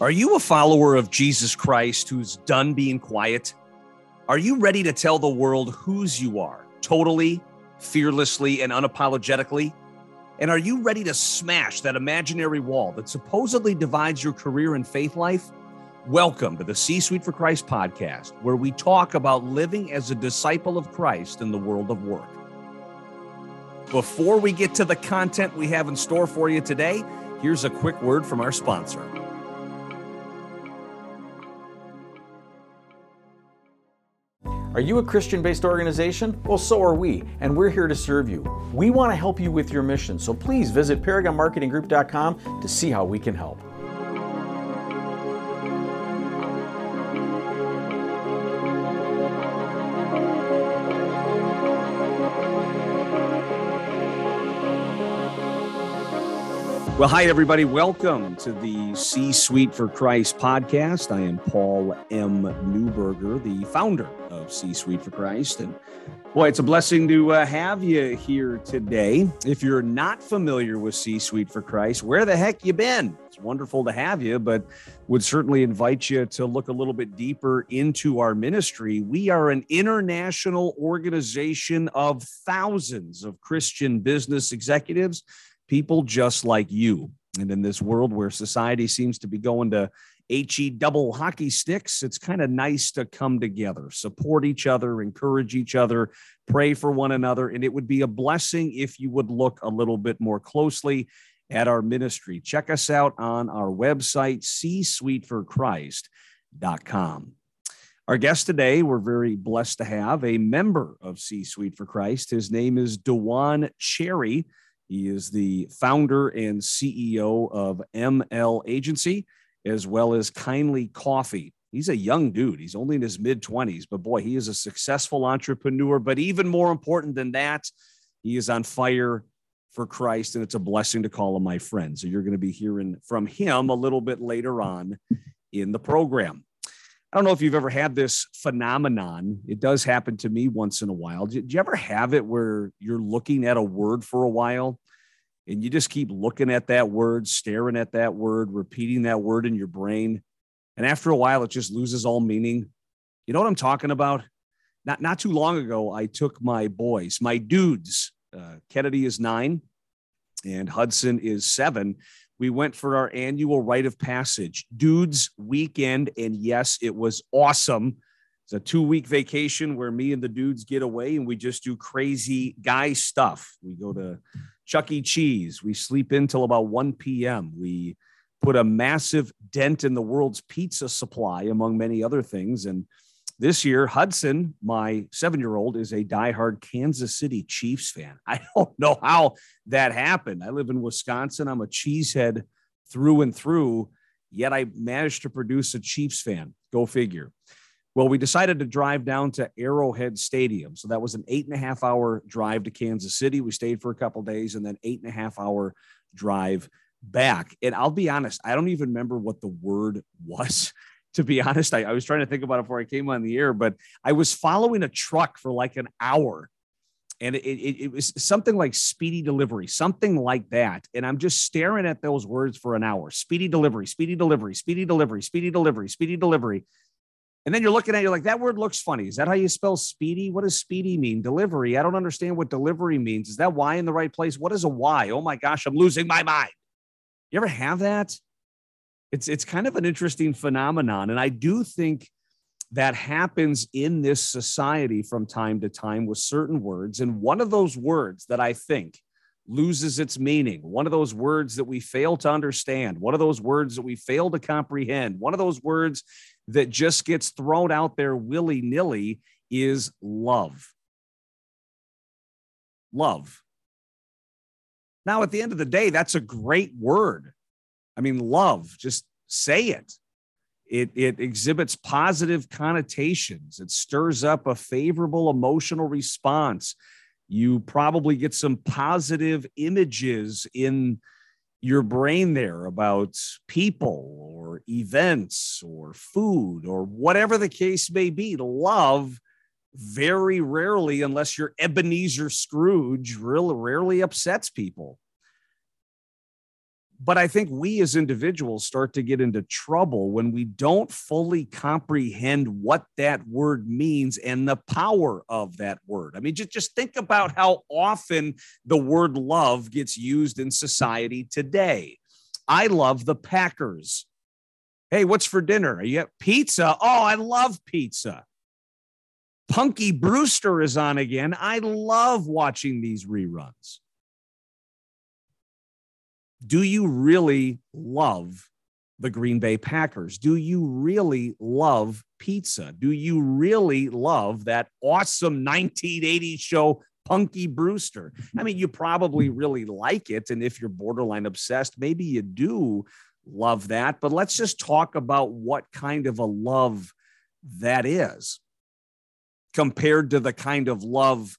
Are you a follower of Jesus Christ who's done being quiet? Are you ready to tell the world whose you are, totally, fearlessly, and unapologetically? And are you ready to smash that imaginary wall that supposedly divides your career and faith life? Welcome to the C Suite for Christ podcast, where we talk about living as a disciple of Christ in the world of work. Before we get to the content we have in store for you today, here's a quick word from our sponsor. Are you a Christian based organization? Well, so are we, and we're here to serve you. We want to help you with your mission, so please visit ParagonMarketingGroup.com to see how we can help. Well, hi, everybody. Welcome to the C Suite for Christ podcast. I am Paul M. Newberger, the founder of C Suite for Christ. And boy, it's a blessing to uh, have you here today. If you're not familiar with C Suite for Christ, where the heck you been? It's wonderful to have you, but would certainly invite you to look a little bit deeper into our ministry. We are an international organization of thousands of Christian business executives people just like you. And in this world where society seems to be going to HE double hockey sticks, it's kind of nice to come together, support each other, encourage each other, pray for one another. And it would be a blessing if you would look a little bit more closely at our ministry. Check us out on our website, csuiteforchrist.com. Our guest today, we're very blessed to have a member of C Suite for Christ. His name is Dujuan Cherry. He is the founder and CEO of ML Agency, as well as Kindly Coffee. He's a young dude. He's only in his mid 20s, but boy, he is a successful entrepreneur. But even more important than that, he is on fire for Christ, and it's a blessing to call him my friend. So you're going to be hearing from him a little bit later on in the program. I don't know if you've ever had this phenomenon. It does happen to me once in a while. Did you ever have it where you're looking at a word for a while and you just keep looking at that word, staring at that word, repeating that word in your brain? And after a while, it just loses all meaning. You know what I'm talking about? Not, not too long ago, I took my boys, my dudes. Uh, Kennedy is nine and Hudson is seven we went for our annual rite of passage, dudes weekend. And yes, it was awesome. It's a two week vacation where me and the dudes get away and we just do crazy guy stuff. We go to Chuck E. Cheese. We sleep until about 1 p.m. We put a massive dent in the world's pizza supply, among many other things. And this year, Hudson, my seven year old, is a diehard Kansas City Chiefs fan. I don't know how that happened. I live in Wisconsin. I'm a cheesehead through and through, yet I managed to produce a Chiefs fan. Go figure. Well, we decided to drive down to Arrowhead Stadium. So that was an eight and a half hour drive to Kansas City. We stayed for a couple days and then eight and a half hour drive back. And I'll be honest, I don't even remember what the word was to be honest. I, I, was trying to think about it before I came on the air, but I was following a truck for like an hour. And it, it, it, was something like speedy delivery, something like that. And I'm just staring at those words for an hour speedy delivery, speedy delivery, speedy delivery, speedy delivery, speedy delivery. And then you're looking at it, you're like, that word looks funny. Is that how you spell speedy? What does speedy mean? Delivery. I don't understand what delivery means. Is that Y in the right place? What is a Y? Oh my gosh, I'm losing my mind. You ever have that? It's it's kind of an interesting phenomenon. And i do think that happens in this society from time to time with certain words. And one of those words that i think loses its meaning one of those words that we fail to understand one of those words that we fail to comprehend one of those words that just gets thrown out there willy-nilly is love. Love. Now at the end of the day that's a great word I mean, love, just say it. It, it exhibits positive connotations. It stirs up a favorable emotional response. You probably get some positive images in your brain there about people or events or food or whatever the case may be. Love very rarely, unless you're Ebenezer Scrooge, really rarely upsets people But I think we as individuals start to get into trouble when we don't fully comprehend what that word means and the power of that word. I mean, just, just think about how often the word love gets used in society today. I love the Packers. Hey, what's for dinner? Are you at pizza? Oh, I love pizza. Punky Brewster is on again. I love watching these reruns. Do you really love the Green Bay Packers? Do you really love pizza? Do you really love that awesome 1980s show, Punky Brewster? I mean, you probably really like it. And if you're borderline obsessed, maybe you do love that. But let's just talk about what kind of a love that is compared to the kind of love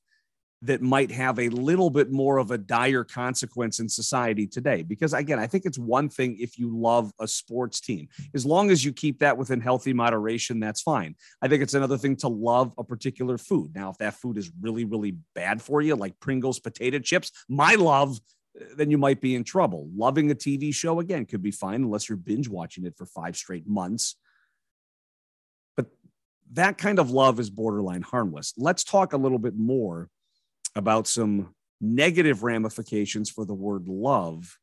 that might have a little bit more of a dire consequence in society today. Because again, I think it's one thing if you love a sports team, as long as you keep that within healthy moderation, that's fine. I think it's another thing to love a particular food. Now, if that food is really, really bad for you, like Pringles potato chips, my love, then you might be in trouble. Loving a TV show, again, could be fine unless you're binge watching it for five straight months But that kind of love is borderline harmless. Let's talk a little bit more about some negative ramifications for the word love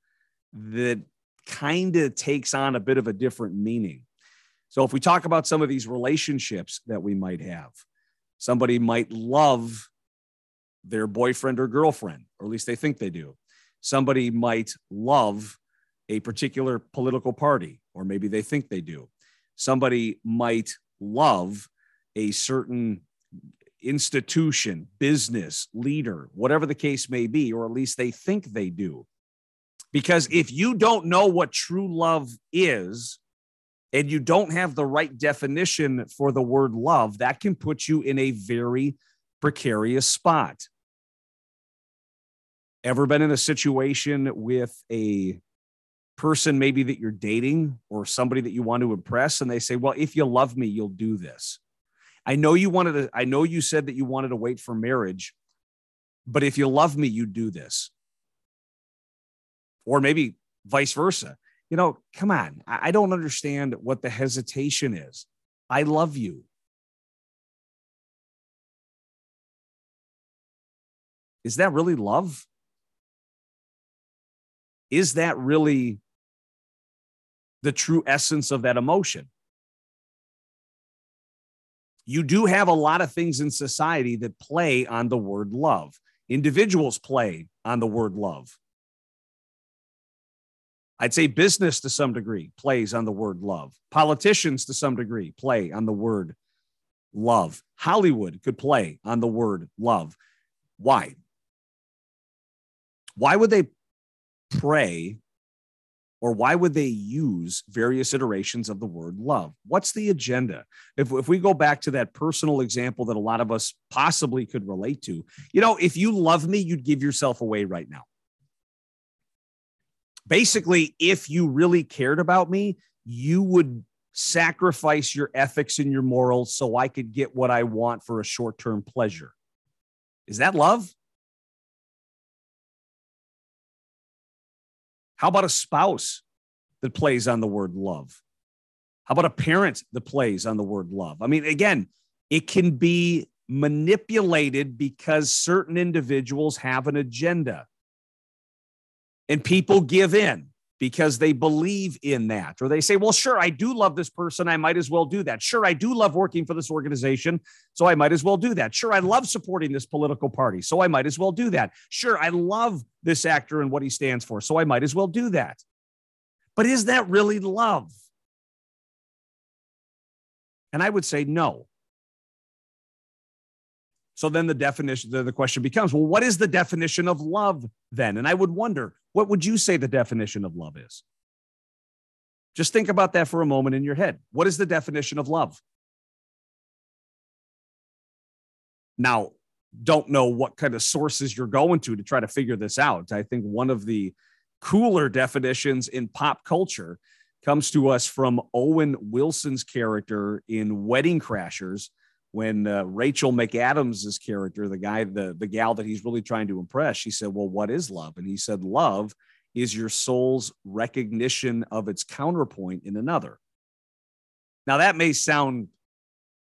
that kind of takes on a bit of a different meaning. So, if we talk about some of these relationships that we might have, somebody might love their boyfriend or girlfriend, or at least they think they do. Somebody might love a particular political party, or maybe they think they do. Somebody might love a certain institution, business, leader, whatever the case may be, or at least they think they do. Because if you don't know what true love is, and you don't have the right definition for the word love, that can put you in a very precarious spot. Ever been in a situation with a person maybe that you're dating or somebody that you want to impress, and they say, Well, if you love me, you'll do this? I know you wanted to, I know you said that you wanted to wait for marriage, but if you love me, you do this. Or maybe vice versa. You know, come on. I don't understand what the hesitation is. I love you. Is that really love? Is that really the true essence of that emotion? You do have a lot of things in society that play on the word love. Individuals play on the word love. I'd say business to some degree plays on the word love. Politicians to some degree play on the word love. Hollywood could play on the word love. Why? Why would they pray or why would they use various iterations of the word love? What's the agenda? If, if we go back to that personal example that a lot of us possibly could relate to, you know, if you love me, you'd give yourself away right now. Basically, if you really cared about me, you would sacrifice your ethics and your morals so I could get what I want for a short term pleasure. Is that love? How about a spouse that plays on the word love? How about a parent that plays on the word love? I mean, again, it can be manipulated because certain individuals have an agenda and people give in because they believe in that. Or they say, well, sure, I do love this person. I might as well do that. Sure, I do love working for this organization. So I might as well do that. Sure, I love supporting this political party. So I might as well do that. Sure, I love this actor and what he stands for. So I might as well do that. But is that really love? And I would say no. So then the definition, the, the question becomes, well, what is the definition of love then? And I would wonder, what would you say the definition of love is? Just think about that for a moment in your head. What is the definition of love? Now, don't know what kind of sources you're going to to try to figure this out. I think one of the cooler definitions in pop culture comes to us from Owen Wilson's character in Wedding Crashers when uh, Rachel McAdams' character, the guy, the, the gal that he's really trying to impress, she said, Well, what is love? And he said, Love is your soul's recognition of its counterpoint in another. Now, that may sound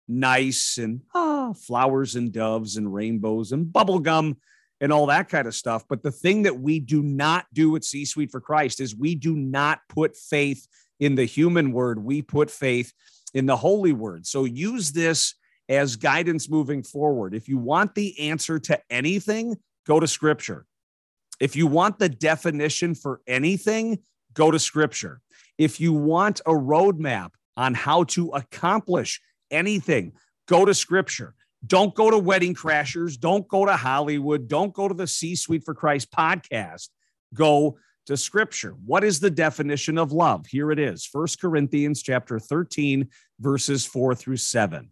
nice and ah, flowers and doves and rainbows and bubblegum and all that kind of stuff. But the thing that we do not do at C Suite for Christ is we do not put faith in the human word, we put faith in the holy word. So use this as guidance moving forward. If you want the answer to anything, go to scripture. If you want the definition for anything, go to scripture. If you want a roadmap on how to accomplish anything, go to scripture. Don't go to Wedding Crashers. Don't go to Hollywood. Don't go to the C Suite for Christ podcast. Go to scripture. What is the definition of love? Here it is. First Corinthians chapter 13 verses 4 through 7.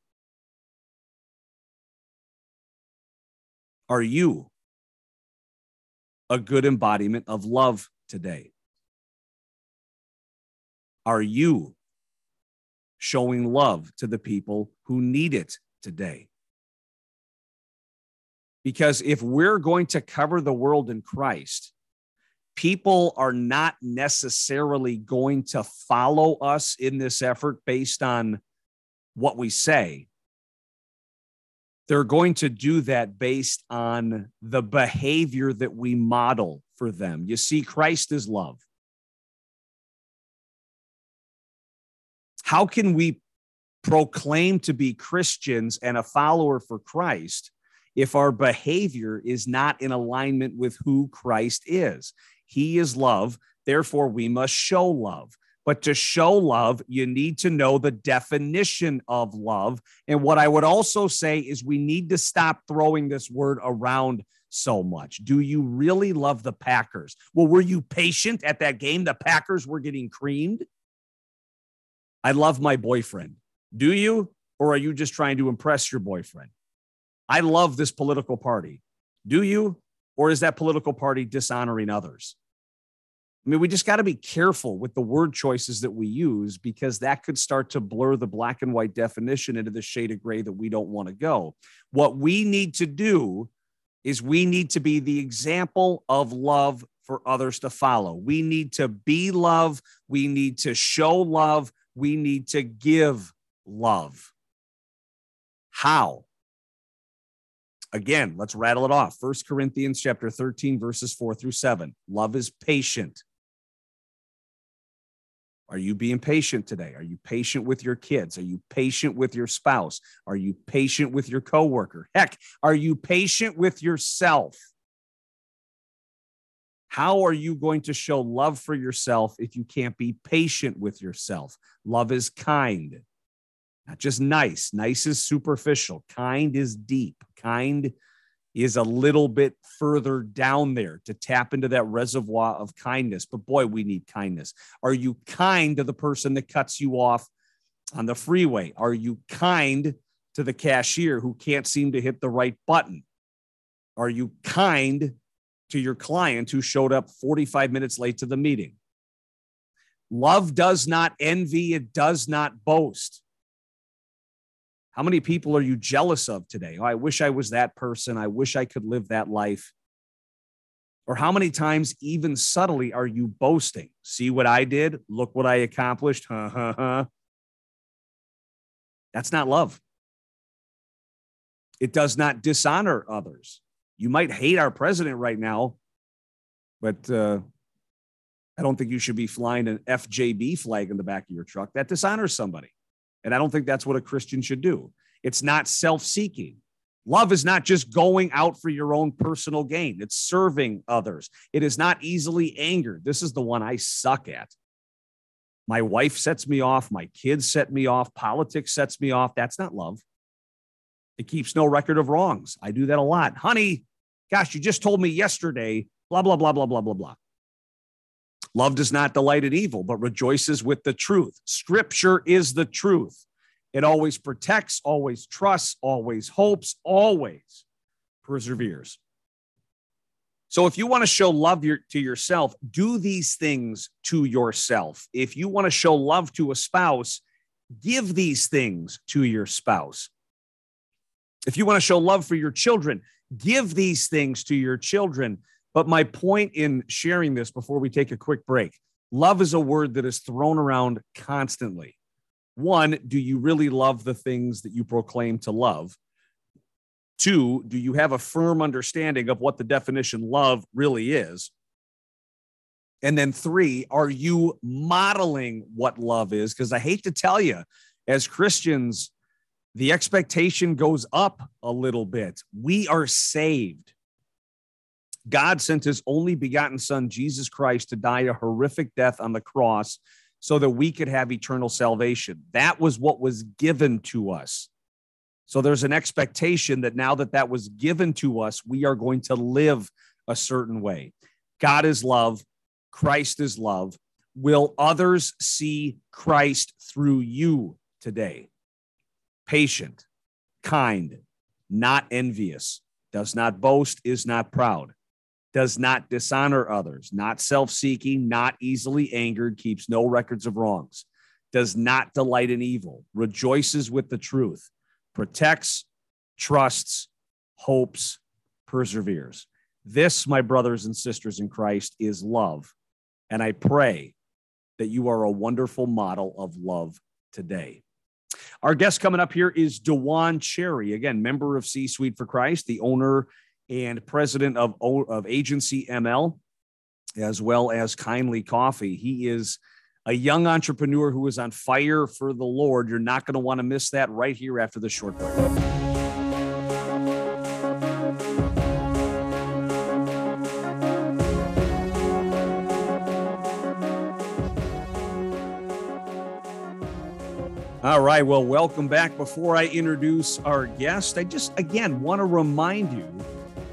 Are you a good embodiment of love today? Are you showing love to the people who need it today? Because if we're going to cover the world in Christ, people are not necessarily going to follow us in this effort based on what we say. They're going to do that based on the behavior that we model for them. You see, Christ is love. How can we proclaim to be Christians and a follower for Christ if our behavior is not in alignment with who Christ is. He is love. Therefore, we must show love. But to show love, you need to know the definition of love. And what I would also say is we need to stop throwing this word around so much. Do you really love the Packers? Well, were you patient at that game? The Packers were getting creamed. I love my boyfriend. Do you? Or are you just trying to impress your boyfriend? I love this political party. Do you? Or is that political party dishonoring others? I mean, we just got to be careful with the word choices that we use because that could start to blur the black and white definition into the shade of gray that we don't want to go. What we need to do is we need to be the example of love for others to follow. We need to be love. We need to show love. We need to give love. How? Again, let's rattle it off. First Corinthians chapter 13, verses 4 through 7. Love is patient. Are you being patient today? Are you patient with your kids? Are you patient with your spouse? Are you patient with your coworker? Heck, are you patient with yourself? How are you going to show love for yourself if you can't be patient with yourself? Love is kind. Not just nice. Nice is superficial. Kind is deep. Kind is a little bit further down there to tap into that reservoir of kindness. But boy, we need kindness. Are you kind to the person that cuts you off on the freeway? Are you kind to the cashier who can't seem to hit the right button? Are you kind to your client who showed up 45 minutes late to the meeting? Love does not envy, it does not boast. How many people are you jealous of today? Oh, I wish I was that person. I wish I could live that life. Or how many times, even subtly, are you boasting? See what I did? Look what I accomplished. Huh, huh, huh. That's not love. It does not dishonor others. You might hate our president right now, but uh, I don't think you should be flying an FJB flag in the back of your truck. That dishonors somebody. And I don't think that's what a Christian should do. It's not self seeking. Love is not just going out for your own personal gain, it's serving others. It is not easily angered. This is the one I suck at. My wife sets me off. My kids set me off. Politics sets me off. That's not love. It keeps no record of wrongs. I do that a lot. Honey, gosh, you just told me yesterday, blah, blah, blah, blah, blah, blah, blah. Love does not delight in evil, but rejoices with the truth. Scripture is the truth. It always protects, always trusts, always hopes, always perseveres. So if you want to show love your, to yourself, do these things to yourself. If you want to show love to a spouse, give these things to your spouse. If you want to show love for your children, give these things to your children. But my point in sharing this before we take a quick break love is a word that is thrown around constantly. One, do you really love the things that you proclaim to love? Two, do you have a firm understanding of what the definition love really is? And then three, are you modeling what love is? Because I hate to tell you, as Christians, the expectation goes up a little bit. We are saved. God sent his only begotten son, Jesus Christ, to die a horrific death on the cross so that we could have eternal salvation. That was what was given to us. So there's an expectation that now that that was given to us, we are going to live a certain way. God is love, Christ is love. Will others see Christ through you today? Patient, kind, not envious, does not boast, is not proud does not dishonor others, not self seeking, not easily angered, keeps no records of wrongs, does not delight in evil, rejoices with the truth, protects, trusts, hopes, perseveres. This, my brothers and sisters in Christ, is love. And I pray that you are a wonderful model of love today. Our guest coming up here is Dujuan Cherry, again, member of C Suite for Christ, the owner and president of, of Agency ML, as well as Kindly Coffee. He is a young entrepreneur who is on fire for the Lord. You're not going to want to miss that right here after the short break. All right. Well, welcome back. Before I introduce our guest, I just again want to remind you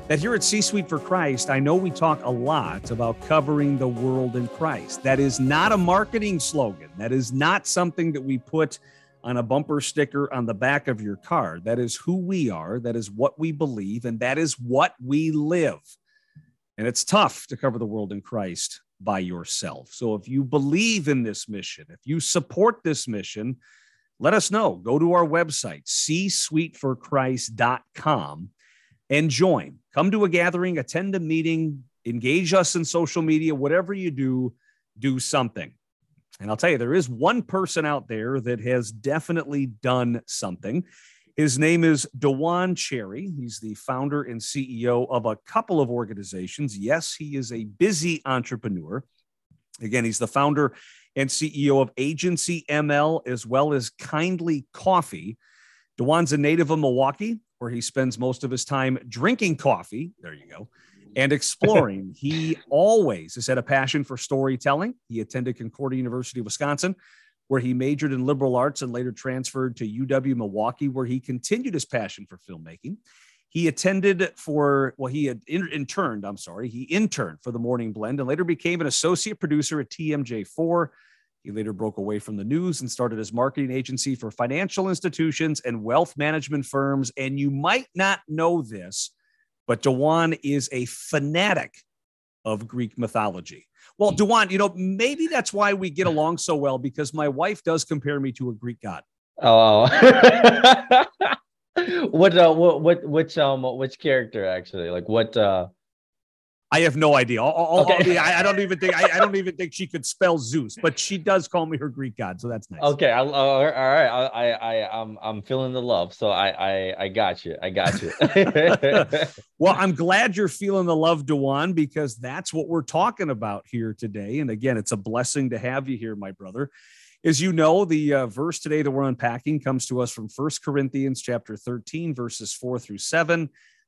that here at C Suite for Christ, I know we talk a lot about covering the world in Christ. That is not a marketing slogan. That is not something that we put on a bumper sticker on the back of your car. That is who we are. That is what we believe. And that is what we live. And it's tough to cover the world in Christ by yourself. So if you believe in this mission, if you support this mission, let us know. Go to our website, csuiteforchrist.com and join. Come to a gathering, attend a meeting, engage us in social media, whatever you do, do something. And I'll tell you, there is one person out there that has definitely done something. His name is Dujuan Cherry. He's the founder and CEO of a couple of organizations. Yes, he is a busy entrepreneur. Again, he's the founder and CEO of Agency ML as well as Kindly Coffee. Dujuan's a native of Milwaukee, where he spends most of his time drinking coffee. There you go. Mm-hmm. And exploring. he always has had a passion for storytelling. He attended Concordia University of Wisconsin, where he majored in liberal arts and later transferred to UW Milwaukee, where he continued his passion for filmmaking. He attended for, well, he had interned, I'm sorry, he interned for the Morning Blend and later became an associate producer at TMJ4 he later broke away from the news and started his marketing agency for financial institutions and wealth management firms. And you might not know this, but Dujuan is a fanatic of Greek mythology. Well, Dujuan, you know, maybe that's why we get along so well because my wife does compare me to a Greek god. Oh, what, uh, what, what, which, um, which character actually? Like, what, uh, I have no idea. I'll, I'll, okay. I'll be, I, I, don't even think I, I, don't even think she could spell Zeus, but she does call me her Greek god, so that's nice. Okay, I, all right. I, I, I'm, I'm feeling the love, so I, I, I got you. I got you. well, I'm glad you're feeling the love, Dujuan, because that's what we're talking about here today. And again, it's a blessing to have you here, my brother. As you know, the uh, verse today that we're unpacking comes to us from First Corinthians chapter 13, verses four through seven.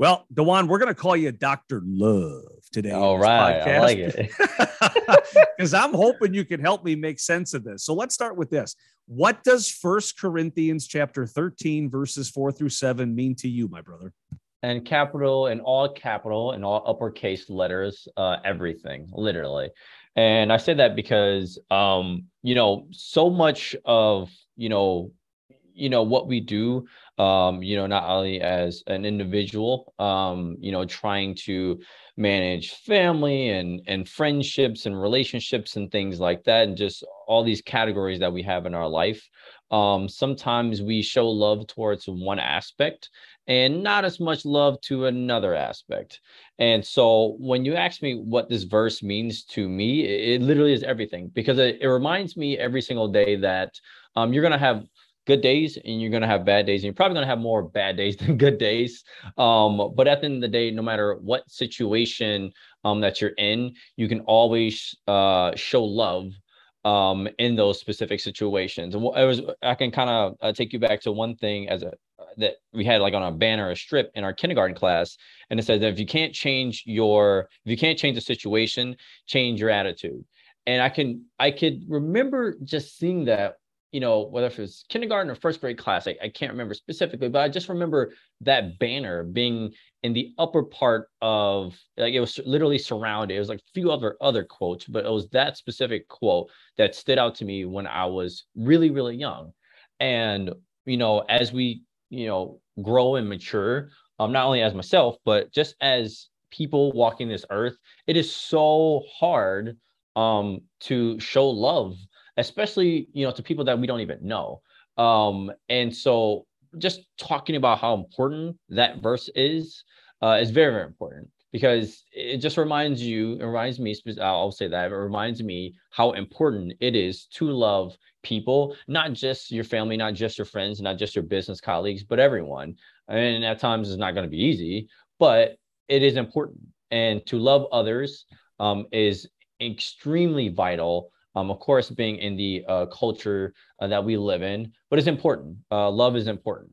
Well, Dujuan, we're going to call you Dr. Love today. All right. I like it. Because I'm hoping you can help me make sense of this. So let's start with this. What does First Corinthians chapter 13, verses 4 through 7 mean to you, my brother? And capital and all capital and all uppercase letters, uh, everything, literally. And I say that because um, you know, so much of you know, you know, what we do um, you know, not only as an individual, um, you know, trying to manage family and and friendships and relationships and things like that, and just all these categories that we have in our life. Um, sometimes we show love towards one aspect and not as much love to another aspect. And so when you ask me what this verse means to me, it, it literally is everything because it, it reminds me every single day that um, you're going to have good days and you're going to have bad days and you're probably going to have more bad days than good days. Um, but at the end of the day no matter what situation um, that you're in you can always uh, show love um, in those specific situations. And was i can kind of uh, take you back to one thing as a that we had like on a banner a strip in our kindergarten class and it says that if you can't change your if you can't change the situation change your attitude. And i can i could remember just seeing that you know, whether it was kindergarten or first grade class, I, I can't remember specifically, but I just remember that banner being in the upper part of like it was literally surrounded. It was like a few other other quotes, but it was that specific quote that stood out to me when I was really, really young. And you know, as we, you know, grow and mature, um, not only as myself, but just as people walking this earth, it is so hard um to show love especially you know to people that we don't even know. Um and so just talking about how important that verse is uh, is very very important because it just reminds you it reminds me i'll say that it reminds me how important it is to love people not just your family not just your friends not just your business colleagues but everyone. And at times it's not going to be easy but it is important. And to love others um, is extremely vital um, of course, being in the uh, culture uh, that we live in, but it's important. Uh, love is important.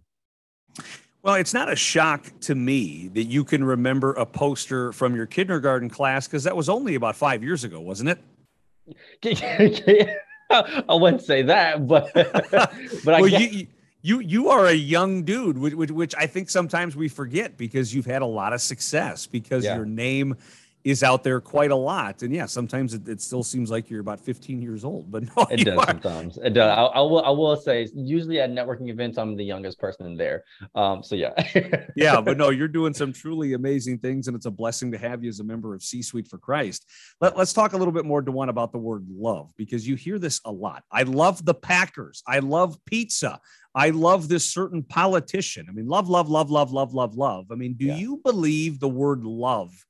Well, it's not a shock to me that you can remember a poster from your kindergarten class because that was only about five years ago, wasn't it? I wouldn't say that, but but I well, you, you you are a young dude, which, which, I think sometimes we forget because you've had a lot of success because yeah. your name is out there quite a lot. And yeah, sometimes it, it still seems like you're about 15 years old, but no, it does are. sometimes. It does. I, I, will. I will say, usually at networking events, I'm the youngest person in there. Um, so yeah, yeah, but no, you're doing some truly amazing things, and it's a blessing to have you as a member of C Suite for Christ. Let, let's talk a little bit more, Dujuan, about the word love because you hear this a lot. I love the Packers. I love pizza. I love this certain politician. I mean, love, love, love, love, love, love, love. I mean, do yeah. you believe the word love?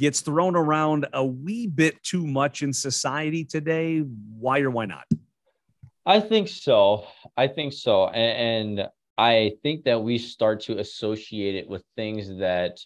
Gets thrown around a wee bit too much in society today. Why or why not? I think so. I think so. And, and I think that we start to associate it with things that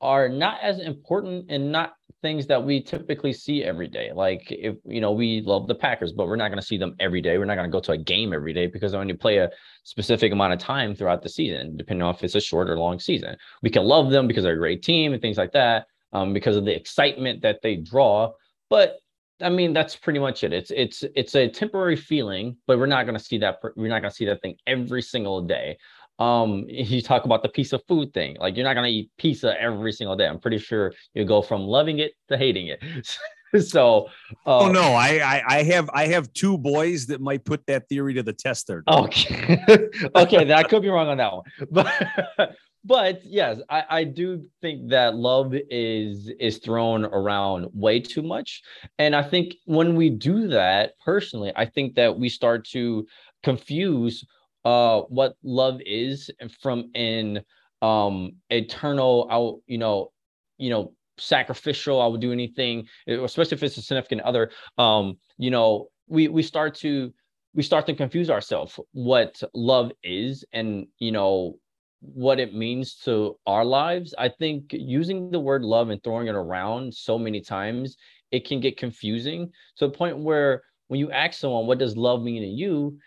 are not as important and not things that we typically see every day. Like if you know we love the Packers, but we're not going to see them every day. We're not going to go to a game every day because they only play a specific amount of time throughout the season, depending on if it's a short or long season. We can love them because they're a great team and things like that um, because of the excitement that they draw. But I mean, that's pretty much it. It's it's it's a temporary feeling, but we're not going to see that. We're not going to see that thing every single day. Um, you talk about the piece of food thing. Like you're not going to eat pizza every single day. I'm pretty sure you go from loving it to hating it. so uh, oh no I, I, I have i have two boys that might put that theory to the test there okay okay that could be wrong on that one but but yes, I, I do think that love is is thrown around way too much. And I think when we do that, personally, I think that we start to confuse uh what love is from an um eternal out, you know, you know, sacrificial, I would do anything, especially if it's a significant other. Um, you know, we we start to we start to confuse ourselves what love is and you know what it means to our lives, I think using the word love and throwing it around so many times, it can get confusing to the point where when you ask someone, what does love mean to you?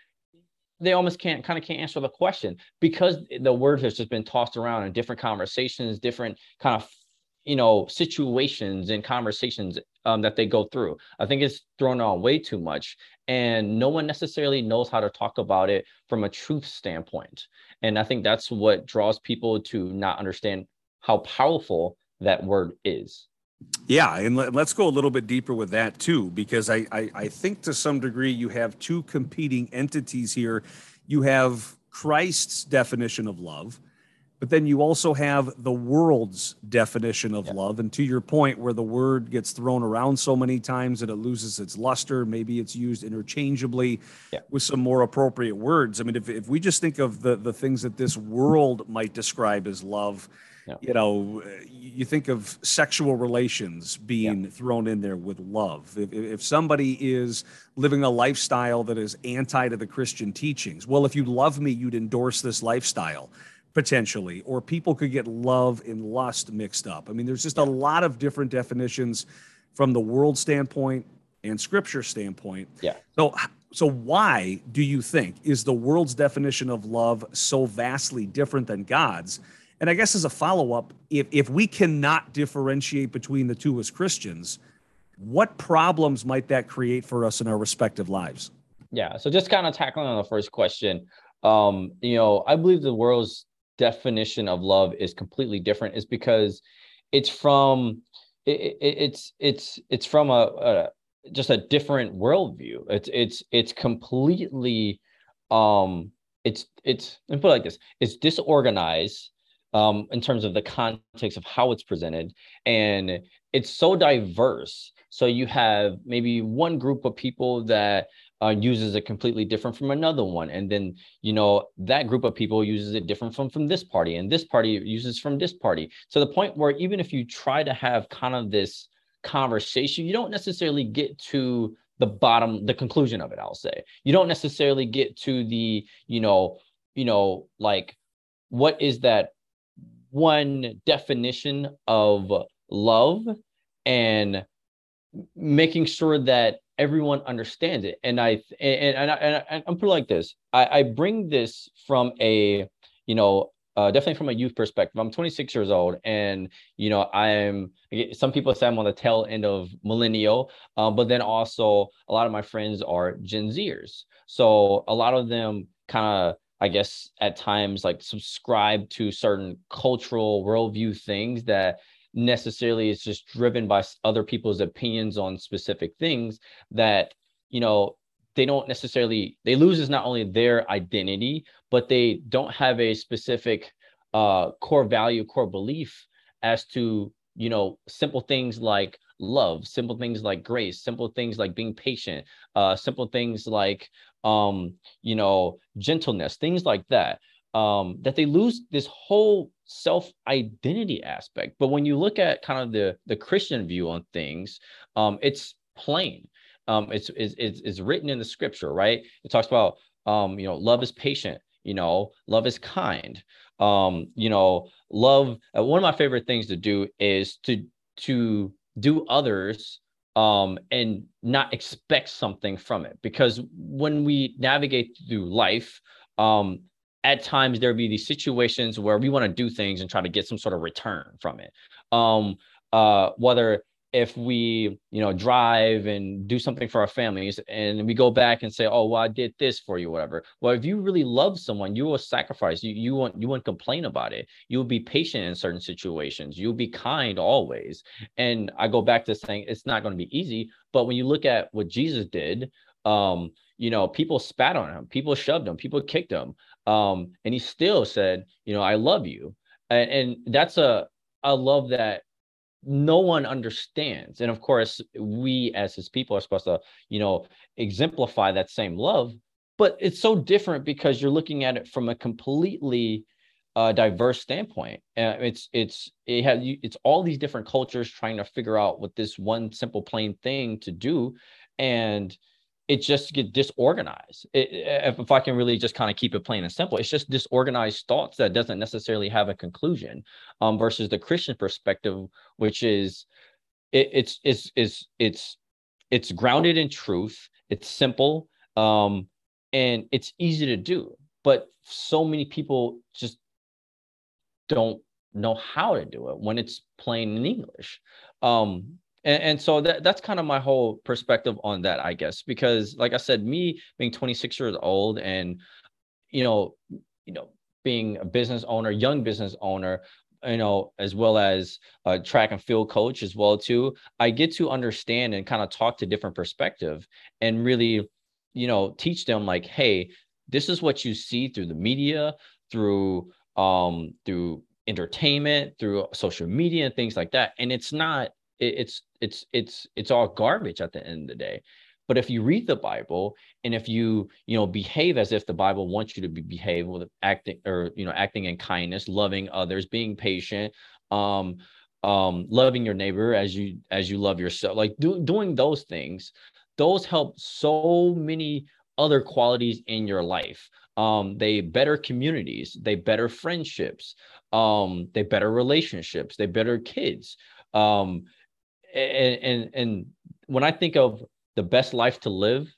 they almost can't kind of can't answer the question because the word has just been tossed around in different conversations, different kind of you know situations and conversations um, that they go through. I think it's thrown on way too much, and no one necessarily knows how to talk about it from a truth standpoint. And I think that's what draws people to not understand how powerful that word is. Yeah, and let, us go a little bit deeper with that too, because I, I, I think to some degree you have two competing entities here. You have Christ's definition of love, but then you also have the world's definition of yeah. love. And to your point, where the word gets thrown around so many times that it loses its luster, maybe it's used interchangeably yeah. with some more appropriate words. I mean, if, if we just think of the, the things that this world might describe as love, yeah. You know, you think of sexual relations being thrown in there with love. If, if somebody is living a lifestyle that is anti to the Christian teachings, well, if you love me, you'd endorse this lifestyle potentially, or people could get love and lust mixed up. I mean, there's just a lot of different definitions from the world standpoint and scripture standpoint. Yeah. So, so why do you think is the world's definition of love so vastly different than God's? And I guess as a follow up, if, if we cannot differentiate between the two as Christians, what problems might that create for us in our respective lives? Yeah. So just kind of tackling on the first question, um, you know, I believe the world's definition of love is completely different. Is because it's from it, it, it's it's it's from a, a just a different worldview. It's it's it's completely um it's it's let me put it like this: it's disorganized um, in terms of the context of how it's presented. And it's so diverse. So you have maybe one group of people that uh, uses it completely different from another one. And then, you know, that group of people uses it different from, from this party and this party uses from this party. So the point where even if you try to have kind of this conversation, you don't necessarily get to the bottom, the conclusion of it, I'll say. You don't necessarily get to the, you know, you know, like what is that one definition of love and making sure that everyone understands it. And I and and, I, and I'm put like this. I, I bring this from a you know uh, definitely from a youth perspective. I'm 26 years old, and you know I'm. Some people say I'm on the tail end of millennial, um, but then also a lot of my friends are Gen Zers. So a lot of them kind of I guess at times like subscribe to certain cultural worldview things that necessarily is just driven by other people's opinions on specific things that you know they don't necessarily they lose is not only their identity but they don't have a specific uh core value core belief as to you know simple things like love simple things like grace simple things like being patient uh simple things like um, you know, gentleness, things like that. Um, that they lose this whole self identity aspect. But when you look at kind of the the Christian view on things, um, it's plain. Um, it's, it's it's it's written in the scripture, right? It talks about um, you know, love is patient. You know, love is kind. Um, you know, love. Uh, one of my favorite things to do is to to do others um, and not expect something from it. Because when we navigate through life, um, at times there'll be these situations where we want to do things and try to get some sort of return from it. Um, uh, whether if we you know drive and do something for our families and we go back and say oh well i did this for you whatever. Well if you really love someone you will sacrifice you you won't you won't complain about it. You'll be patient in certain situations. You'll be kind always. And i go back to saying it's not going to be easy but when you look at what jesus did um you know people spat on him people shoved him people kicked him um and he still said you know i love you. And, and that's a a love that no one understands. And of course we as his people are supposed to you know exemplify that same love. But it's so different because you're looking at it from a completely uh, diverse standpoint. Uh, it's it's it has it's all these different cultures trying to figure out what this one simple plain thing to do. And it just get disorganized. It, if, if I can really just kind of keep it plain and simple, it's just disorganized thoughts that doesn't necessarily have a conclusion. Um, versus the Christian perspective, which is it, it's it's it's it's it's grounded in truth. It's simple. Um, and it's easy to do but so many people just don't know how to do it when it's plain in english um and, and so that that's kind of my whole perspective on that i guess because like i said me being 26 years old and you know you know being a business owner young business owner you know as well as a track and field coach as well too i get to understand and kind of talk to different perspective and really you know teach them like hey this is what you see through the media through um through entertainment through social media and things like that. And it's not it, it's it's it's it's all garbage at the end of the day. But if you read the bible and if you you know behave as if the bible wants you to be behave with acting or you know acting in kindness loving others being patient um um loving your neighbor as you as you love yourself like do, doing those things those help so many other qualities in your life. Um they better communities they better friendships um they better relationships they better kids um and and and when i think of the best life to live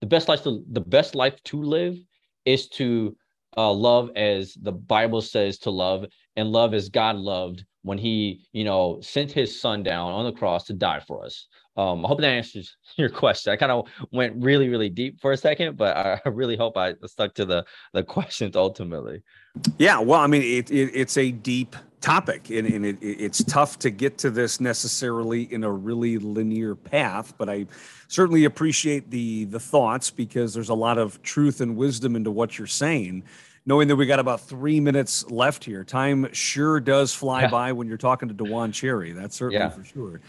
the best life to the best life to live is to uh, love as the bible says to love and love as god loved when he you know sent his son down on the cross to die for us um, I hope that answers your question. I kind of went really, really deep for a second, but I really hope I stuck to the the questions ultimately. Yeah, well, I mean, it, it it's a deep topic, and, and it, it's tough to get to this necessarily in a really linear path. But I certainly appreciate the the thoughts because there's a lot of truth and wisdom into what you're saying knowing that we got about three minutes left here. Time sure does fly yeah. by when you're talking to Dujuan Cherry. That's certainly yeah. for sure.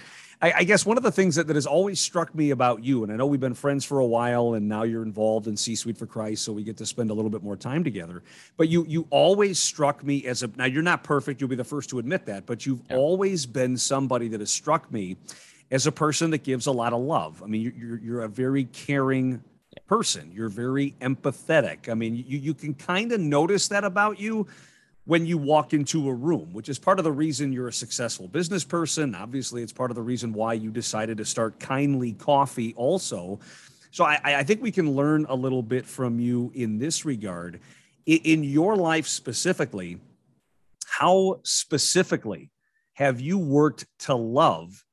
I, I, guess one of the things that, that has always struck me about you, and I know we've been friends for a while, and now you're involved in C Suite for Christ, so we get to spend a little bit more time together. But you you always struck me as a now you're not perfect, you'll be the first to admit that, but you've yeah. always been somebody that has struck me as a person that gives a lot of love. I mean, you're you're, you're a very caring person. You're very empathetic. I mean, you you can kind of notice that about you when you walk into a room, which is part of the reason you're a successful business person. Obviously, it's part of the reason why you decided to start Kindly Coffee, also. So I, I think we can learn a little bit from you in this regard. In your life specifically, how specifically have you worked to love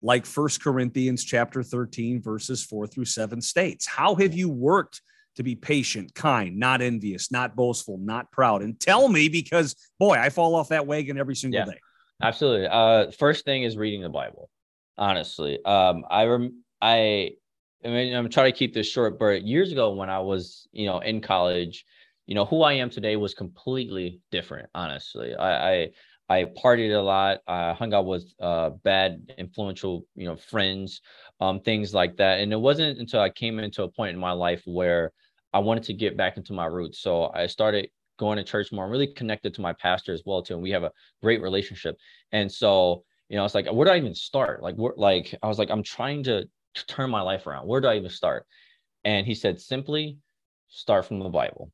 like First Corinthians chapter 13 verses 4 through 7 states? How have you worked to be patient, kind, not envious, not boastful, not proud. And tell me because boy, I fall off that wagon every single yeah, day. Absolutely. Uh, first thing is reading the Bible. Honestly, um, I rem- I I mean, I'm trying to keep this short, but years ago when I was, you know, in college, you know, who I am today was completely different. Honestly, I I, I partied a lot. I hung out with uh, bad, influential, you know, friends, um, things like that. And it wasn't until I came into a point in my life where I wanted to get back into my roots. So I started going to church more. I'm really connected to my pastor as well too, and we have a great relationship. And so, you know, it's like, where do I even start? Like, where, like I was like, I'm trying to, turn my life around. Where do I even start? And he said, simply start from the Bible.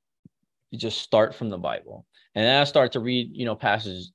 You just start from the Bible. And then I start to read, you know, passages,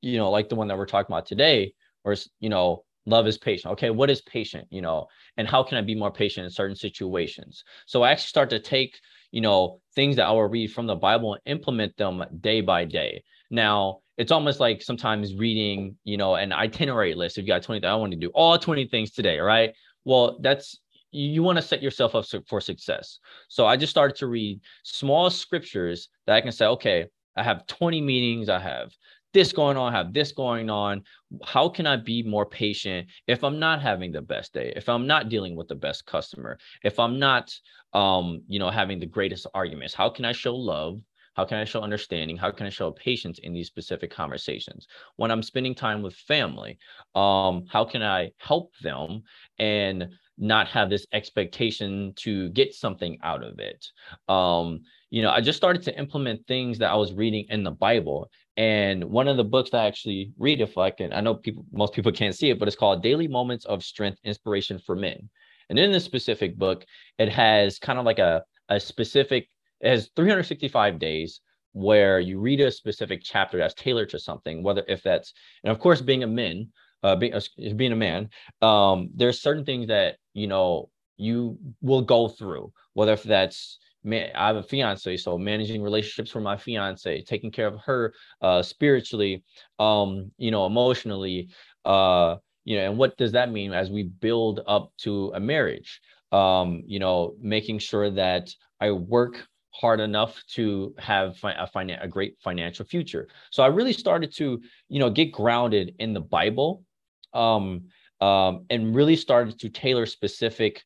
you know, like the one that we're talking about today, it's, you know, love is patient. Okay what is patient you know and how can i be more patient in certain situations? So i actually start to take you know things that i will read from the bible and implement them day by day. Now it's almost like sometimes reading you know an itinerary list. If you got 20 i want to do all 20 things today right? Well that's you want to set yourself up for success. So i just started to read small scriptures that i can say okay i have 20 meetings i have this going on, have this going on. How can I be more patient if I'm not having the best day, if I'm not dealing with the best customer, if I'm not, um, you know, having the greatest arguments? How can I show love? How can I show understanding? How can I show patience in these specific conversations? When I'm spending time with family, um, how can I help them and not have this expectation to get something out of it? Um, you know, I just started to implement things that I was reading in the Bible. And one of the books I actually read, if I can, I know people, most people can't see it, but it's called Daily Moments of Strength Inspiration for Men. And in this specific book, it has kind of like a, a specific, it has 365 days where you read a specific chapter that's tailored to something, whether if that's, and of course, being a man, uh, being, uh, being a man, um, there's certain things that, you know, you will go through, whether if that's, man, I have a fiance, so managing relationships for my fiance, taking care of her uh, spiritually, um, you know, emotionally, uh, you know, and what does that mean as we build up to a marriage? Um, you know, making sure that I work hard enough to have a, finan- a great financial future. So I really started to, you know, get grounded in the Bible, um, um, and really started to tailor specific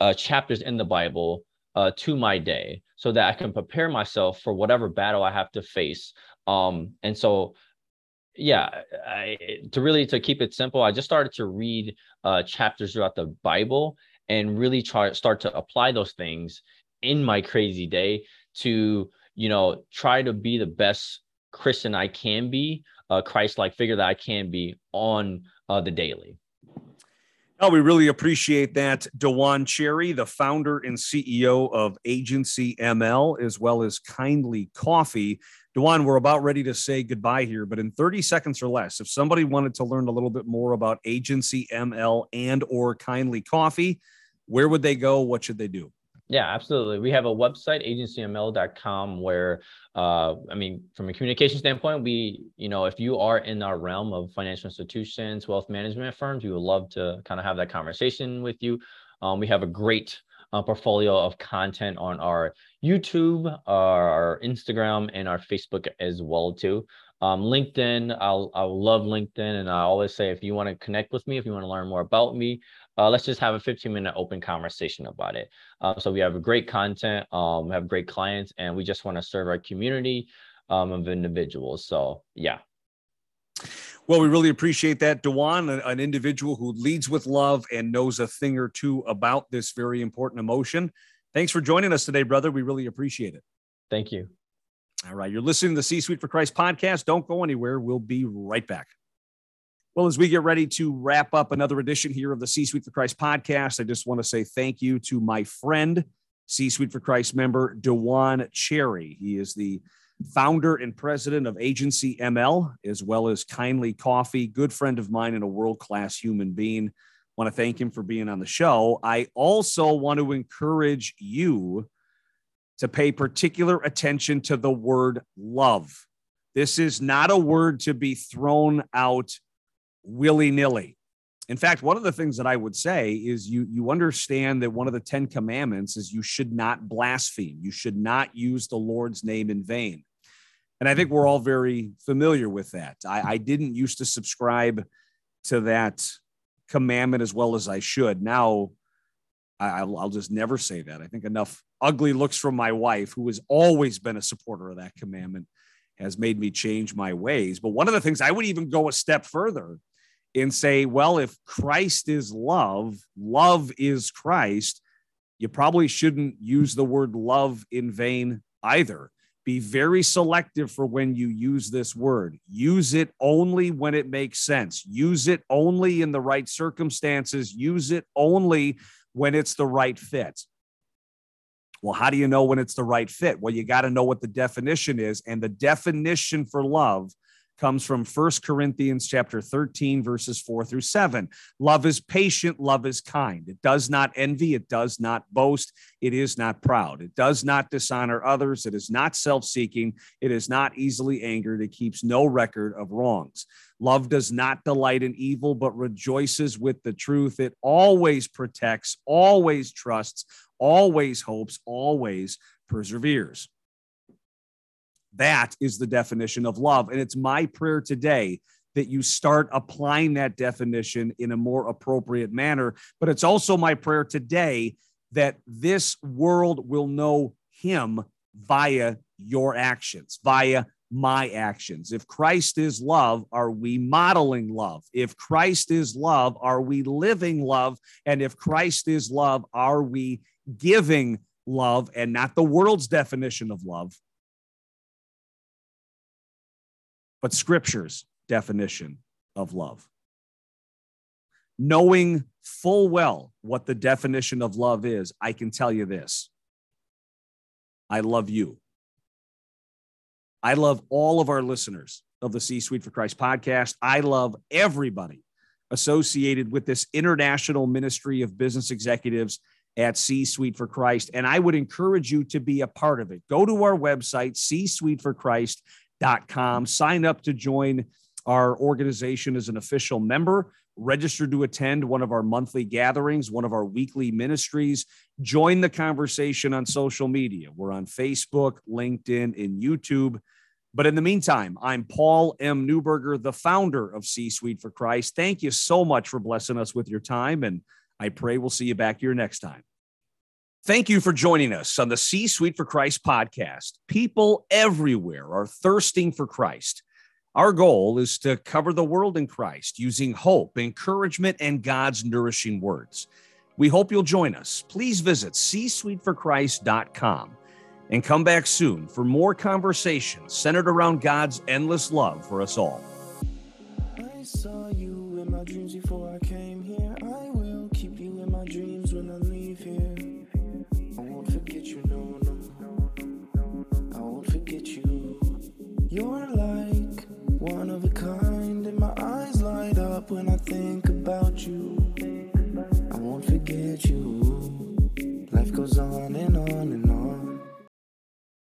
uh, chapters in the Bible uh, to my day so that I can prepare myself for whatever battle I have to face. Um, and so, yeah, I, to really to keep it simple, I just started to read uh, chapters throughout the Bible and really try start to apply those things in my crazy day to you know try to be the best Christian I can be, a Christ-like figure that I can be on uh, the daily. Oh, we really appreciate that. Dujuan Cherry, the founder and CEO of Agency ML, as well as Kindly Coffee. Dujuan, we're about ready to say goodbye here, but in 30 seconds or less, if somebody wanted to learn a little bit more about Agency ML and or Kindly Coffee, where would they go? What should they do? Yeah, absolutely. We have a website, agencyml.com, where, uh, I mean, from a communication standpoint, we, you know, if you are in our realm of financial institutions, wealth management firms, we would love to kind of have that conversation with you. Um, we have a great uh, portfolio of content on our YouTube, our Instagram, and our Facebook as well too. Um, LinkedIn, I'll I love LinkedIn, and I always say if you want to connect with me, if you want to learn more about me, uh, let's just have a 15 minute open conversation about it. Uh, so we have a great content, um, we have great clients, and we just want to serve our community um, of individuals. So yeah. Well, we really appreciate that, Dujuan, an individual who leads with love and knows a thing or two about this very important emotion. Thanks for joining us today, brother. We really appreciate it. Thank you. All right. You're listening to the C Suite for Christ podcast. Don't go anywhere. We'll be right back. Well, as we get ready to wrap up another edition here of the C Suite for Christ podcast, I just want to say thank you to my friend, C Suite for Christ member, Dujuan Cherry. He is the founder and president of Agency ML, as well as Kindly Coffee, good friend of mine and a world class human being. Want to thank him for being on the show. I also want to encourage you to pay particular attention to the word love. This is not a word to be thrown out willy nilly. In fact, one of the things that I would say is you you understand that one of the 10 commandments is you should not blaspheme. You should not use the Lord's name in vain. And I think we're all very familiar with that. I, I didn't used to subscribe to that commandment as well as I should. Now I, will just never say that. I think enough ugly looks from my wife, who has always been a supporter of that commandment, has made me change my ways. But one of the things I would even go a step further and say, well, if Christ is love, love is Christ, you probably shouldn't use the word love in vain either. Be very selective for when you use this word. Use it only when it makes sense. Use it only in the right circumstances. Use it only when it's the right fit. Well, how do you know when it's the right fit? Well, you got to know what the definition is. And the definition for love comes from First Corinthians chapter 13 verses 4 through 7. Love is patient, love is kind. It does not envy, it does not boast, it is not proud. It does not dishonor others, it is not self-seeking, it is not easily angered, it keeps no record of wrongs. Love does not delight in evil but rejoices with the truth. It always protects, always trusts, always hopes, always perseveres. That is the definition of love. And it's my prayer today that you start applying that definition in a more appropriate manner. But it's also my prayer today that this world will know him via your actions, via my actions. If Christ is love, are we modeling love? If Christ is love, are we living love? And if Christ is love, are we giving love and not the world's definition of love, but Scripture's definition of love. Knowing full well what the definition of love is, I can tell you this I love you. I love all of our listeners of the C Suite for Christ podcast. I love everybody associated with this international ministry of business executives at C Suite for Christ. And I would encourage you to be a part of it. Go to our website, csuiteforchrist.com, sign up to join our organization as an official member, register to attend one of our monthly gatherings, one of our weekly ministries, join the conversation on social media. We're on Facebook, LinkedIn, and YouTube. But in the meantime, I'm Paul M. Newberger, the founder of C Suite for Christ. Thank you so much for blessing us with your time, and I pray we'll see you back here next time. Thank you for joining us on the C Suite for Christ podcast. People everywhere are thirsting for Christ. Our goal is to cover the world in Christ using hope, encouragement, and God's nourishing words. We hope you'll join us. Please visit csuiteforchrist.com and come back soon for more conversations centered around God's endless love for us all. Up when I think about you. I won't forget you.